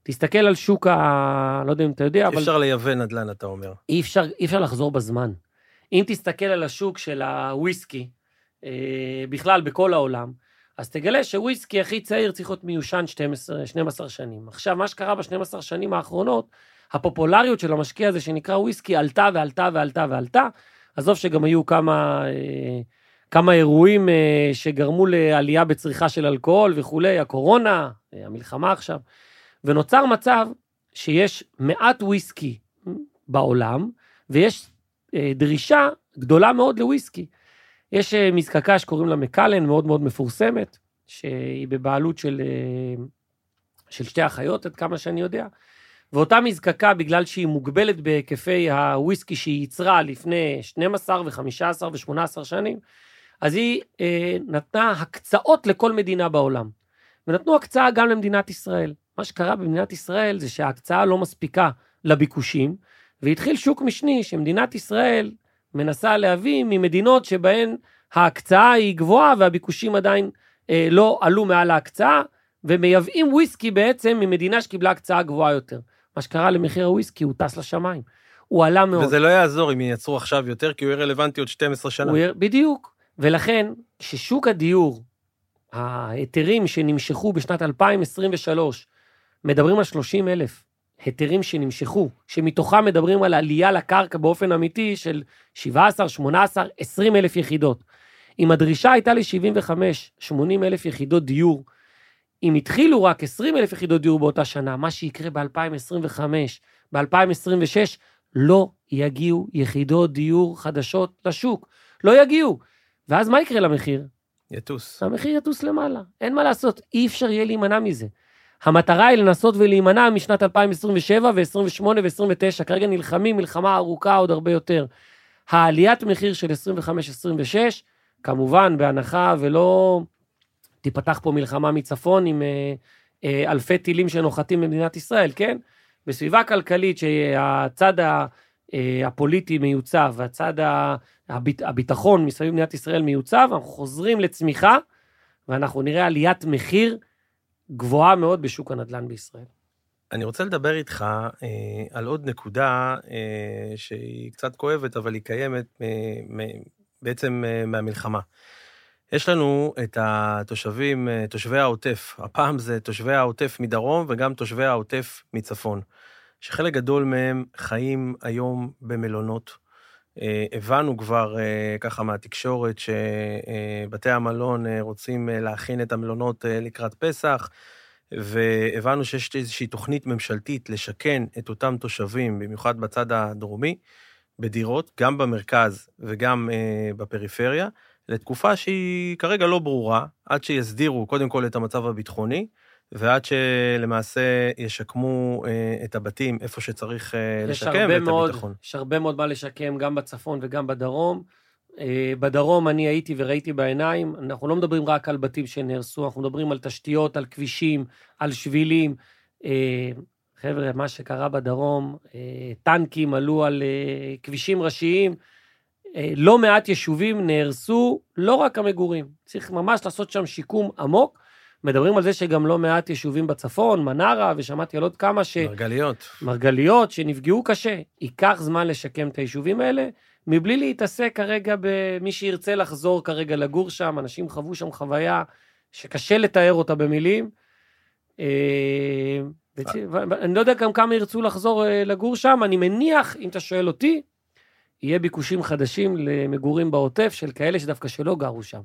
תסתכל על שוק ה... לא יודע אם אתה יודע, אי אבל אפשר לייבא נדל"ן, אתה אומר. אי אפשר, אי אפשר לחזור בזמן. אם תסתכל על השוק של הוויסקי, אה, בכלל בכל העולם, אז תגלה שוויסקי הכי צעיר צריך להיות מיושן 12, 12 שנים. עכשיו, מה שקרה ב-12 שנים האחרונות, הפופולריות של המשקיע הזה שנקרא וויסקי עלתה ועלתה ועלתה ועלתה. עזוב שגם היו כמה, אה, כמה אירועים אה, שגרמו לעלייה בצריכה של אלכוהול וכולי, הקורונה, אה, המלחמה עכשיו, ונוצר מצב שיש מעט וויסקי בעולם, ויש אה, דרישה גדולה מאוד לוויסקי. יש מזקקה שקוראים לה מקלן, מאוד מאוד מפורסמת, שהיא בבעלות של, של שתי אחיות, עד כמה שאני יודע. ואותה מזקקה, בגלל שהיא מוגבלת בהיקפי הוויסקי שהיא ייצרה לפני 12 ו-15 ו-18 שנים, אז היא אה, נתנה הקצאות לכל מדינה בעולם. ונתנו הקצאה גם למדינת ישראל. מה שקרה במדינת ישראל זה שההקצאה לא מספיקה לביקושים, והתחיל שוק משני שמדינת ישראל מנסה להביא ממדינות שבהן ההקצאה היא גבוהה והביקושים עדיין אה, לא עלו מעל ההקצאה, ומייבאים וויסקי בעצם ממדינה שקיבלה הקצאה גבוהה יותר. מה שקרה למחיר הוויסקי, הוא טס לשמיים. הוא עלה מאוד. וזה לא יעזור אם ייצרו עכשיו יותר, כי הוא יהיה רלוונטי עוד 12 שנה. הוא יהיה- בדיוק. ולכן, כששוק הדיור, ההיתרים שנמשכו בשנת 2023, מדברים על 30 אלף היתרים שנמשכו, שמתוכם מדברים על עלייה לקרקע באופן אמיתי של 17, 18, 20 אלף יחידות. אם הדרישה הייתה ל-75, 80 אלף יחידות דיור, אם התחילו רק 20 אלף יחידות דיור באותה שנה, מה שיקרה ב-2025, ב-2026, לא יגיעו יחידות דיור חדשות לשוק. לא יגיעו. ואז מה יקרה למחיר? יטוס. המחיר יטוס למעלה. אין מה לעשות, אי אפשר יהיה להימנע מזה. המטרה היא לנסות ולהימנע משנת 2027 ו-28 ו-29, כרגע נלחמים מלחמה ארוכה עוד הרבה יותר. העליית מחיר של 25-26, כמובן בהנחה ולא תיפתח פה מלחמה מצפון עם אה, אה, אלפי טילים שנוחתים במדינת ישראל, כן? בסביבה כלכלית שהצד אה, הפוליטי מיוצב והצד ה, הביט, הביטחון מסביב מדינת ישראל מיוצב, אנחנו חוזרים לצמיחה ואנחנו נראה עליית מחיר גבוהה מאוד בשוק הנדל"ן בישראל. אני רוצה לדבר איתך אה, על עוד נקודה אה, שהיא קצת כואבת, אבל היא קיימת אה, מ- בעצם אה, מהמלחמה. יש לנו את התושבים, אה, תושבי העוטף. הפעם זה תושבי העוטף מדרום וגם תושבי העוטף מצפון, שחלק גדול מהם חיים היום במלונות. אה, הבנו כבר אה, ככה מהתקשורת שבתי המלון אה, רוצים להכין את המלונות לקראת פסח, והבנו שיש איזושהי תוכנית ממשלתית לשכן את אותם תושבים, במיוחד בצד הדרומי, בדירות, גם במרכז וגם בפריפריה, לתקופה שהיא כרגע לא ברורה, עד שיסדירו קודם כל את המצב הביטחוני, ועד שלמעשה ישקמו אה, את הבתים איפה שצריך אה, לשקם ואת מאוד, הביטחון. יש הרבה מאוד מה לשקם, גם בצפון וגם בדרום. אה, בדרום אני הייתי וראיתי בעיניים, אנחנו לא מדברים רק על בתים שנהרסו, אנחנו מדברים על תשתיות, על כבישים, על שבילים. חבר'ה, מה שקרה בדרום, טנקים עלו על כבישים ראשיים, לא מעט יישובים נהרסו, לא רק המגורים. צריך ממש לעשות שם שיקום עמוק. מדברים על זה שגם לא מעט יישובים בצפון, מנרה, ושמעתי על עוד כמה ש... מרגליות. מרגליות שנפגעו קשה, ייקח זמן לשקם את היישובים האלה, מבלי להתעסק כרגע במי שירצה לחזור כרגע לגור שם, אנשים חוו שם חוויה שקשה לתאר אותה במילים. אה, ו- אני לא יודע גם כמה ירצו לחזור אה, לגור שם, אני מניח, אם אתה שואל אותי, יהיה ביקושים חדשים למגורים בעוטף של כאלה שדווקא שלא גרו שם.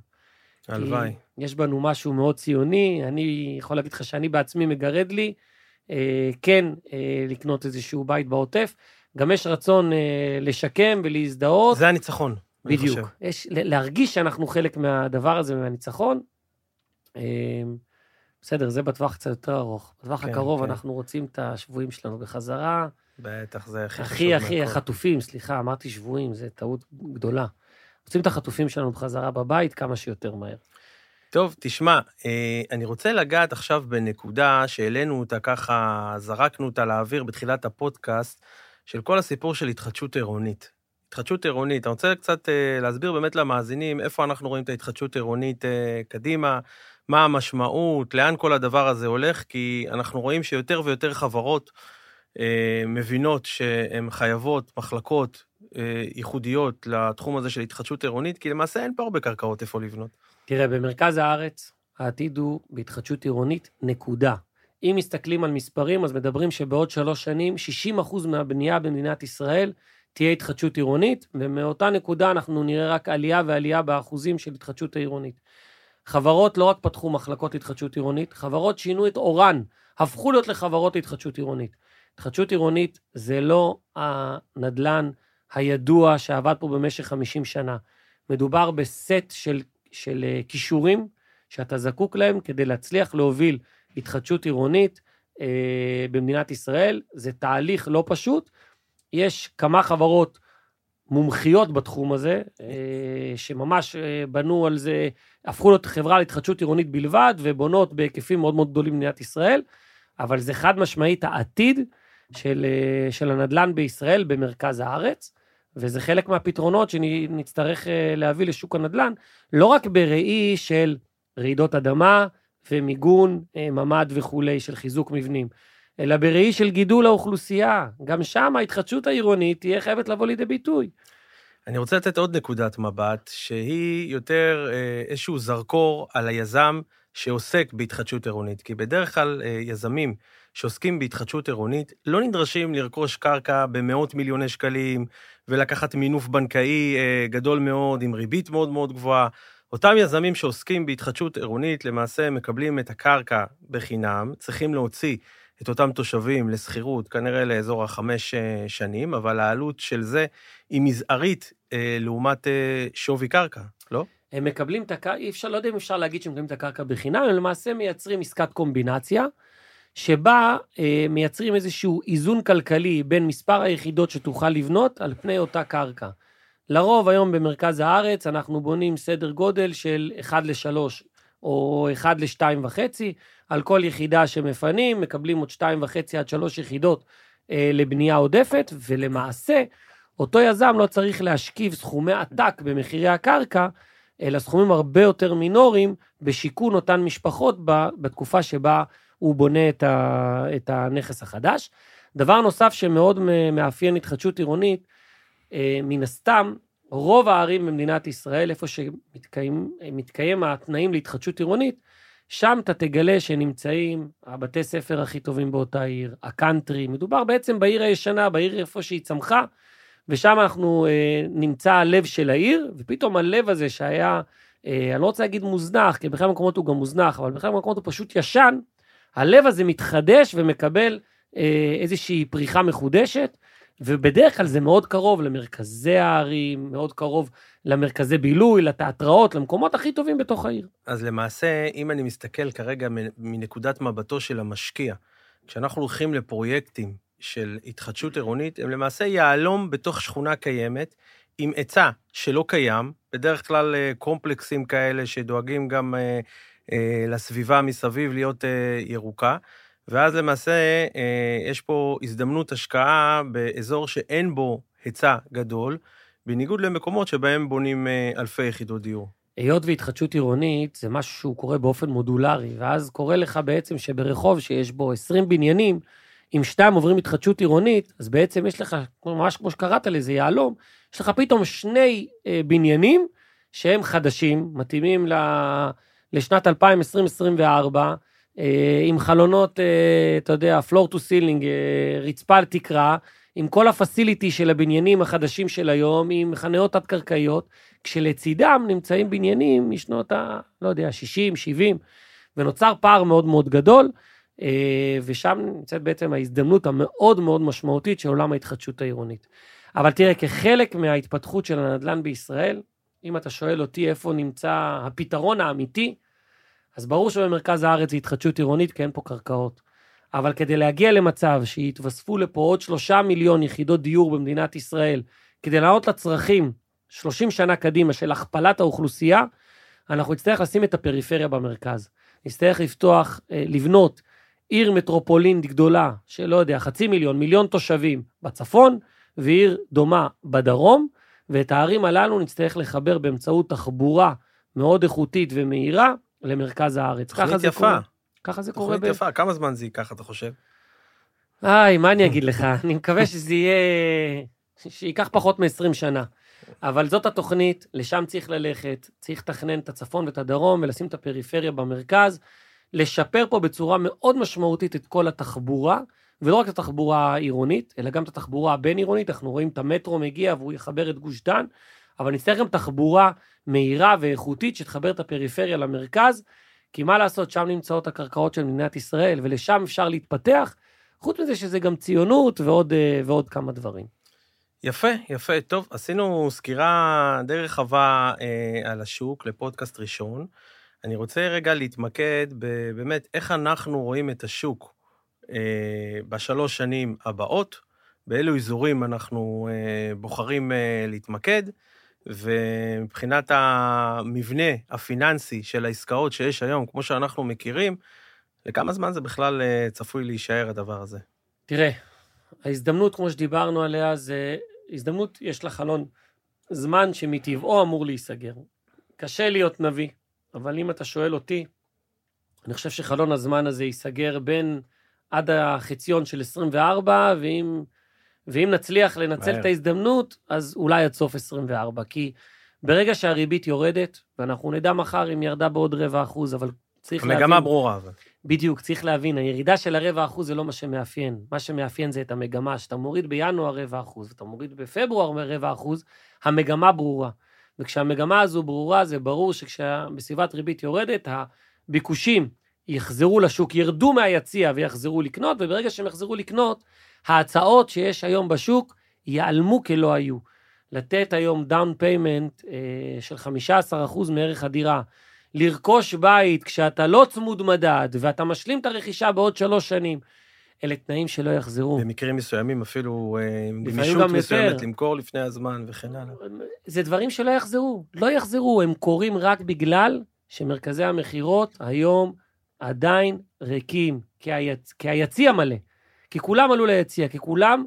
הלוואי. יש בנו משהו מאוד ציוני, אני יכול להגיד לך שאני בעצמי מגרד לי, אה, כן אה, לקנות איזשהו בית בעוטף. גם יש רצון אה, לשקם ולהזדהות. זה הניצחון, אני חושב. בדיוק. יש, להרגיש שאנחנו חלק מהדבר הזה, מהניצחון. בסדר, זה בטווח קצת יותר ארוך. בטווח כן, הקרוב כן. אנחנו רוצים את השבויים שלנו בחזרה. בטח, זה הכי חשוב הכי, הכי. החטופים, סליחה, אמרתי שבויים, זו טעות גדולה. רוצים את החטופים שלנו בחזרה בבית כמה שיותר מהר. טוב, תשמע, אה, אני רוצה לגעת עכשיו בנקודה שהעלינו אותה ככה, זרקנו אותה לאוויר בתחילת הפודקאסט, של כל הסיפור של התחדשות עירונית. התחדשות עירונית, אני רוצה קצת אה, להסביר באמת למאזינים איפה אנחנו רואים את ההתחדשות עירונית אה, קדימה, מה המשמעות, לאן כל הדבר הזה הולך, כי אנחנו רואים שיותר ויותר חברות מבינות שהן חייבות מחלקות ייחודיות לתחום הזה של התחדשות עירונית, כי למעשה אין פה הרבה קרקעות איפה לבנות. תראה, במרכז הארץ העתיד הוא בהתחדשות עירונית, נקודה. אם מסתכלים על מספרים, אז מדברים שבעוד שלוש שנים, 60% מהבנייה במדינת ישראל תהיה התחדשות עירונית, ומאותה נקודה אנחנו נראה רק עלייה ועלייה באחוזים של התחדשות העירונית. חברות לא רק פתחו מחלקות התחדשות עירונית, חברות שינו את אורן, הפכו להיות לחברות התחדשות עירונית. התחדשות עירונית זה לא הנדלן הידוע שעבד פה במשך 50 שנה. מדובר בסט של, של אה, כישורים שאתה זקוק להם כדי להצליח להוביל התחדשות עירונית אה, במדינת ישראל. זה תהליך לא פשוט. יש כמה חברות מומחיות בתחום הזה, אה, שממש בנו על זה, הפכו להיות חברה להתחדשות עירונית בלבד, ובונות בהיקפים מאוד מאוד גדולים במדינת ישראל, אבל זה חד משמעית העתיד של, של הנדל"ן בישראל במרכז הארץ, וזה חלק מהפתרונות שנצטרך אה, להביא לשוק הנדל"ן, לא רק בראי של רעידות אדמה ומיגון, אה, ממ"ד וכולי, של חיזוק מבנים, אלא בראי של גידול האוכלוסייה. גם שם ההתחדשות העירונית תהיה חייבת לבוא לידי ביטוי. אני רוצה לתת עוד נקודת מבט, שהיא יותר אה, איזשהו זרקור על היזם שעוסק בהתחדשות עירונית. כי בדרך כלל יזמים שעוסקים בהתחדשות עירונית לא נדרשים לרכוש קרקע במאות מיליוני שקלים ולקחת מינוף בנקאי אה, גדול מאוד עם ריבית מאוד מאוד גבוהה. אותם יזמים שעוסקים בהתחדשות עירונית למעשה מקבלים את הקרקע בחינם, צריכים להוציא את אותם תושבים לשכירות, כנראה לאזור החמש אה, שנים, אבל העלות של זה היא מזערית אה, לעומת שווי קרקע, לא? הם מקבלים את הקרקע, אי אפשר, לא יודע אם אפשר להגיד שהם מקבלים את הקרקע בחינם, הם למעשה מייצרים עסקת קומבינציה, שבה אה, מייצרים איזשהו איזון כלכלי בין מספר היחידות שתוכל לבנות על פני אותה קרקע. לרוב היום במרכז הארץ אנחנו בונים סדר גודל של 1 ל-3 או 1 ל-2.5, על כל יחידה שמפנים מקבלים עוד 2.5 עד 3 יחידות אה, לבנייה עודפת, ולמעשה אותו יזם לא צריך להשכיב סכומי עתק במחירי הקרקע, אלא סכומים הרבה יותר מינוריים בשיכון אותן משפחות בתקופה שבה הוא בונה את, ה, את הנכס החדש. דבר נוסף שמאוד מאפיין התחדשות עירונית, אה, מן הסתם, רוב הערים במדינת ישראל, איפה שמתקיים התנאים להתחדשות עירונית, שם אתה תגלה שנמצאים הבתי ספר הכי טובים באותה עיר, הקאנטרי, מדובר בעצם בעיר הישנה, בעיר איפה שהיא צמחה, ושם אנחנו אה, נמצא הלב של העיר, ופתאום הלב הזה שהיה, אה, אני לא רוצה להגיד מוזנח, כי בכלל מקומות הוא גם מוזנח, אבל בכלל מקומות הוא פשוט ישן, הלב הזה מתחדש ומקבל אה, איזושהי פריחה מחודשת, ובדרך כלל זה מאוד קרוב למרכזי הערים, מאוד קרוב למרכזי בילוי, לתיאטראות, למקומות הכי טובים בתוך העיר. אז למעשה, אם אני מסתכל כרגע מנקודת מבטו של המשקיע, כשאנחנו הולכים לפרויקטים של התחדשות עירונית, הם למעשה יהלום בתוך שכונה קיימת, עם עצה שלא קיים, בדרך כלל אה, קומפלקסים כאלה שדואגים גם אה, לסביבה מסביב להיות ירוקה. ואז למעשה יש פה הזדמנות השקעה באזור שאין בו היצע גדול, בניגוד למקומות שבהם בונים אלפי יחידות דיור. היות והתחדשות עירונית זה משהו שהוא קורה באופן מודולרי, ואז קורה לך בעצם שברחוב שיש בו 20 בניינים, אם שתיים עוברים התחדשות עירונית, אז בעצם יש לך, ממש כמו שקראת לזה, יהלום, יש לך פתאום שני אה, בניינים שהם חדשים, מתאימים ל, לשנת 2024, אה, עם חלונות, אה, אתה יודע, floor to ceiling, אה, רצפה על תקרה, עם כל הפסיליטי של הבניינים החדשים של היום, עם חניות תת-קרקעיות, כשלצידם נמצאים בניינים משנות ה... לא יודע, 60, 70, ונוצר פער מאוד מאוד גדול. ושם נמצאת בעצם ההזדמנות המאוד מאוד משמעותית של עולם ההתחדשות העירונית. אבל תראה, כחלק מההתפתחות של הנדל"ן בישראל, אם אתה שואל אותי איפה נמצא הפתרון האמיתי, אז ברור שבמרכז הארץ זה התחדשות עירונית, כי אין פה קרקעות. אבל כדי להגיע למצב שיתווספו לפה עוד שלושה מיליון יחידות דיור במדינת ישראל, כדי לענות לצרכים 30 שנה קדימה של הכפלת האוכלוסייה, אנחנו נצטרך לשים את הפריפריה במרכז. נצטרך לפתוח, אה, לבנות עיר מטרופולין גדולה, שלא יודע, חצי מיליון, מיליון תושבים בצפון, ועיר דומה בדרום, ואת הערים הללו נצטרך לחבר באמצעות תחבורה מאוד איכותית ומהירה למרכז הארץ. ככה זה יפה. קורה. ככה זה קורה. תוכנית יפה, כמה זמן זה ייקח, אתה חושב? איי, מה אני אגיד לך? אני מקווה שזה יהיה... שייקח פחות מ-20 שנה. אבל זאת התוכנית, לשם צריך ללכת, צריך לתכנן את הצפון ואת הדרום ולשים את הפריפריה במרכז. לשפר פה בצורה מאוד משמעותית את כל התחבורה, ולא רק את התחבורה העירונית, אלא גם את התחבורה הבין-עירונית, אנחנו רואים את המטרו מגיע והוא יחבר את גוש דן, אבל נצטרך גם תחבורה מהירה ואיכותית שתחבר את הפריפריה למרכז, כי מה לעשות, שם נמצאות הקרקעות של מדינת ישראל, ולשם אפשר להתפתח, חוץ מזה שזה גם ציונות ועוד, אה, ועוד כמה דברים. יפה, יפה. טוב, עשינו סקירה די רחבה אה, על השוק לפודקאסט ראשון. אני רוצה רגע להתמקד באמת איך אנחנו רואים את השוק בשלוש שנים הבאות, באילו אזורים אנחנו אה, בוחרים אה, להתמקד, ומבחינת המבנה הפיננסי של העסקאות שיש היום, כמו שאנחנו מכירים, לכמה זמן זה בכלל אה, צפוי להישאר הדבר הזה? תראה, ההזדמנות, כמו שדיברנו עליה, זה הזדמנות, יש לה חלון זמן שמטבעו אמור להיסגר. קשה להיות נביא, אבל אם אתה שואל אותי, אני חושב שחלון הזמן הזה ייסגר בין עד החציון של 24, ואם, ואם נצליח לנצל. את ההזדמנות, אז אולי עד סוף 24. כי ברגע שהריבית יורדת, ואנחנו נדע מחר אם ירדה בעוד רבע אחוז, אבל צריך להבין... המגמה ברורה, אבל. בדיוק, צריך להבין, הירידה של הרבע אחוז זה לא מה שמאפיין. מה שמאפיין זה את המגמה. כשאתה מוריד בינואר רבע אחוז, ואתה מוריד בפברואר רבע אחוז, המגמה ברורה. וכשהמגמה הזו ברורה, זה ברור שכשבסביבת ריבית יורדת, הביקושים יחזרו לשוק, ירדו מהיציע ויחזרו לקנות, וברגע שהם יחזרו לקנות, ההצעות שיש היום בשוק ייעלמו כלא היו. לתת היום down payment אה, של 15% מערך הדירה, לרכוש בית כשאתה לא צמוד מדד ואתה משלים את הרכישה בעוד שלוש שנים, אלה תנאים שלא יחזרו. במקרים מסוימים אפילו אה, עם גמישות גם יותר. מסוימת למכור לפני הזמן וכן הלאה. זה דברים שלא יחזרו, לא יחזרו, הם קורים רק בגלל שמרכזי המכירות היום עדיין ריקים, כי, היצ... כי היציע מלא. כי כולם עלו ליציע, כי כולם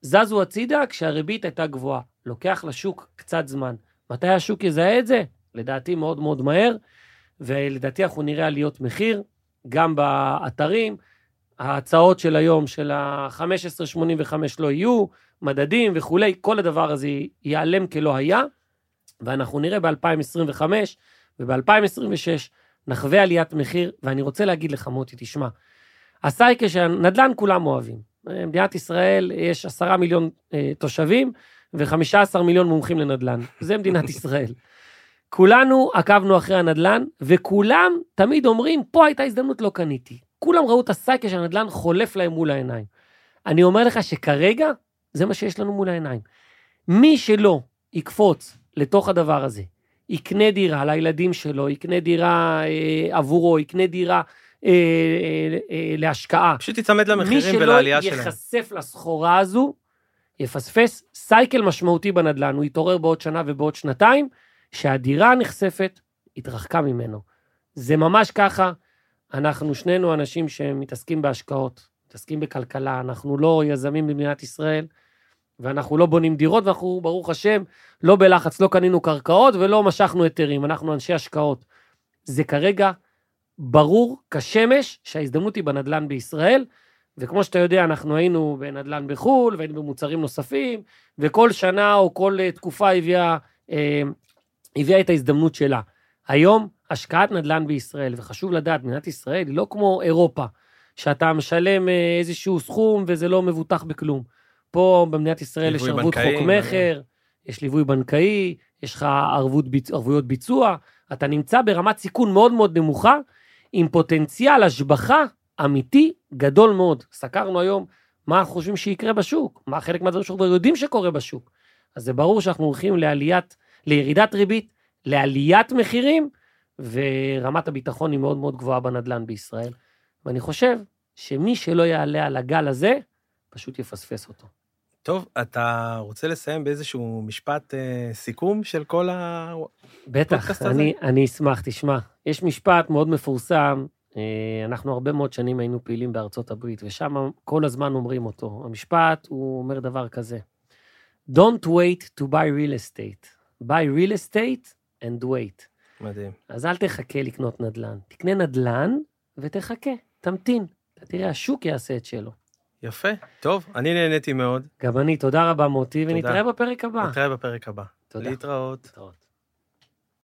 זזו הצידה כשהריבית הייתה גבוהה. לוקח לשוק קצת זמן. מתי השוק יזהה את זה? לדעתי מאוד מאוד מהר, ולדעתי אנחנו נראה עליות מחיר, גם באתרים. ההצעות של היום, של ה-1585 לא יהיו, מדדים וכולי, כל הדבר הזה ייעלם כלא היה, ואנחנו נראה ב-2025 וב-2026 נחווה עליית מחיר, ואני רוצה להגיד לך, מוטי, תשמע, הסייקל של נדל"ן כולם אוהבים. במדינת ישראל יש עשרה מיליון אה, תושבים ו-15 מיליון מומחים לנדל"ן. זה מדינת ישראל. כולנו עקבנו אחרי הנדל"ן, וכולם תמיד אומרים, פה הייתה הזדמנות, לא קניתי. כולם ראו את הסייקל של הנדל"ן חולף להם מול העיניים. אני אומר לך שכרגע, זה מה שיש לנו מול העיניים. מי שלא יקפוץ לתוך הדבר הזה, יקנה דירה לילדים שלו, יקנה דירה אה, עבורו, יקנה דירה אה, אה, אה, להשקעה. פשוט תיצמד מי למחירים שלא ולעלייה שלהם. ייחשף לסחורה הזו, יפספס סייקל משמעותי בנדל"ן, הוא יתעורר בעוד שנה ובעוד שנתיים, שהדירה הנחשפת התרחקה ממנו. זה ממש ככה, אנחנו שנינו אנשים שמתעסקים בהשקעות, מתעסקים בכלכלה, אנחנו לא יזמים במדינת ישראל, ואנחנו לא בונים דירות, ואנחנו, ברוך השם, לא בלחץ, לא קנינו קרקעות ולא משכנו היתרים, אנחנו אנשי השקעות. זה כרגע ברור כשמש שההזדמנות היא בנדל"ן בישראל, וכמו שאתה יודע, אנחנו היינו בנדל"ן בחו"ל, והיינו במוצרים נוספים, וכל שנה או כל אה, תקופה הביאה, אה, הביאה את ההזדמנות שלה. היום, השקעת נדל"ן בישראל, וחשוב לדעת, מדינת ישראל היא לא כמו אירופה, שאתה משלם אה, איזשהו סכום וזה לא מבוטח בכלום. פה במדינת ישראל יש ערבות חוק. מכר, יש ליווי בנקאי, יש לך ערבות, ערבויות ביצוע, אתה נמצא ברמת סיכון מאוד מאוד נמוכה, עם פוטנציאל השבחה אמיתי גדול מאוד. סקרנו היום מה אנחנו חושבים שיקרה בשוק, מה חלק מהדברים שאנחנו כבר יודעים שקורה בשוק. אז זה ברור שאנחנו הולכים לעליית, לירידת ריבית, לעליית מחירים, ורמת הביטחון היא מאוד מאוד גבוהה בנדל"ן בישראל. ואני חושב שמי שלא יעלה על הגל הזה, פשוט יפספס אותו. טוב, אתה רוצה לסיים באיזשהו משפט אה, סיכום של כל ה... בטח, הפודקאסט הזה? אני, אני אשמח, תשמע, יש משפט מאוד מפורסם, אה, אנחנו הרבה מאוד שנים היינו פעילים בארצות הברית, ושם כל הזמן אומרים אותו. המשפט, הוא אומר דבר כזה, Don't wait to buy real estate, buy real estate and wait. מדהים. אז אל תחכה לקנות נדל"ן, תקנה נדל"ן ותחכה, תמתין. אתה תראה, השוק יעשה את שלו. יפה. טוב, אני נהניתי מאוד. גם אני, תודה רבה מוטי, תודה. ונתראה בפרק הבא. נתראה בפרק הבא. תודה. להתראות. להתראות.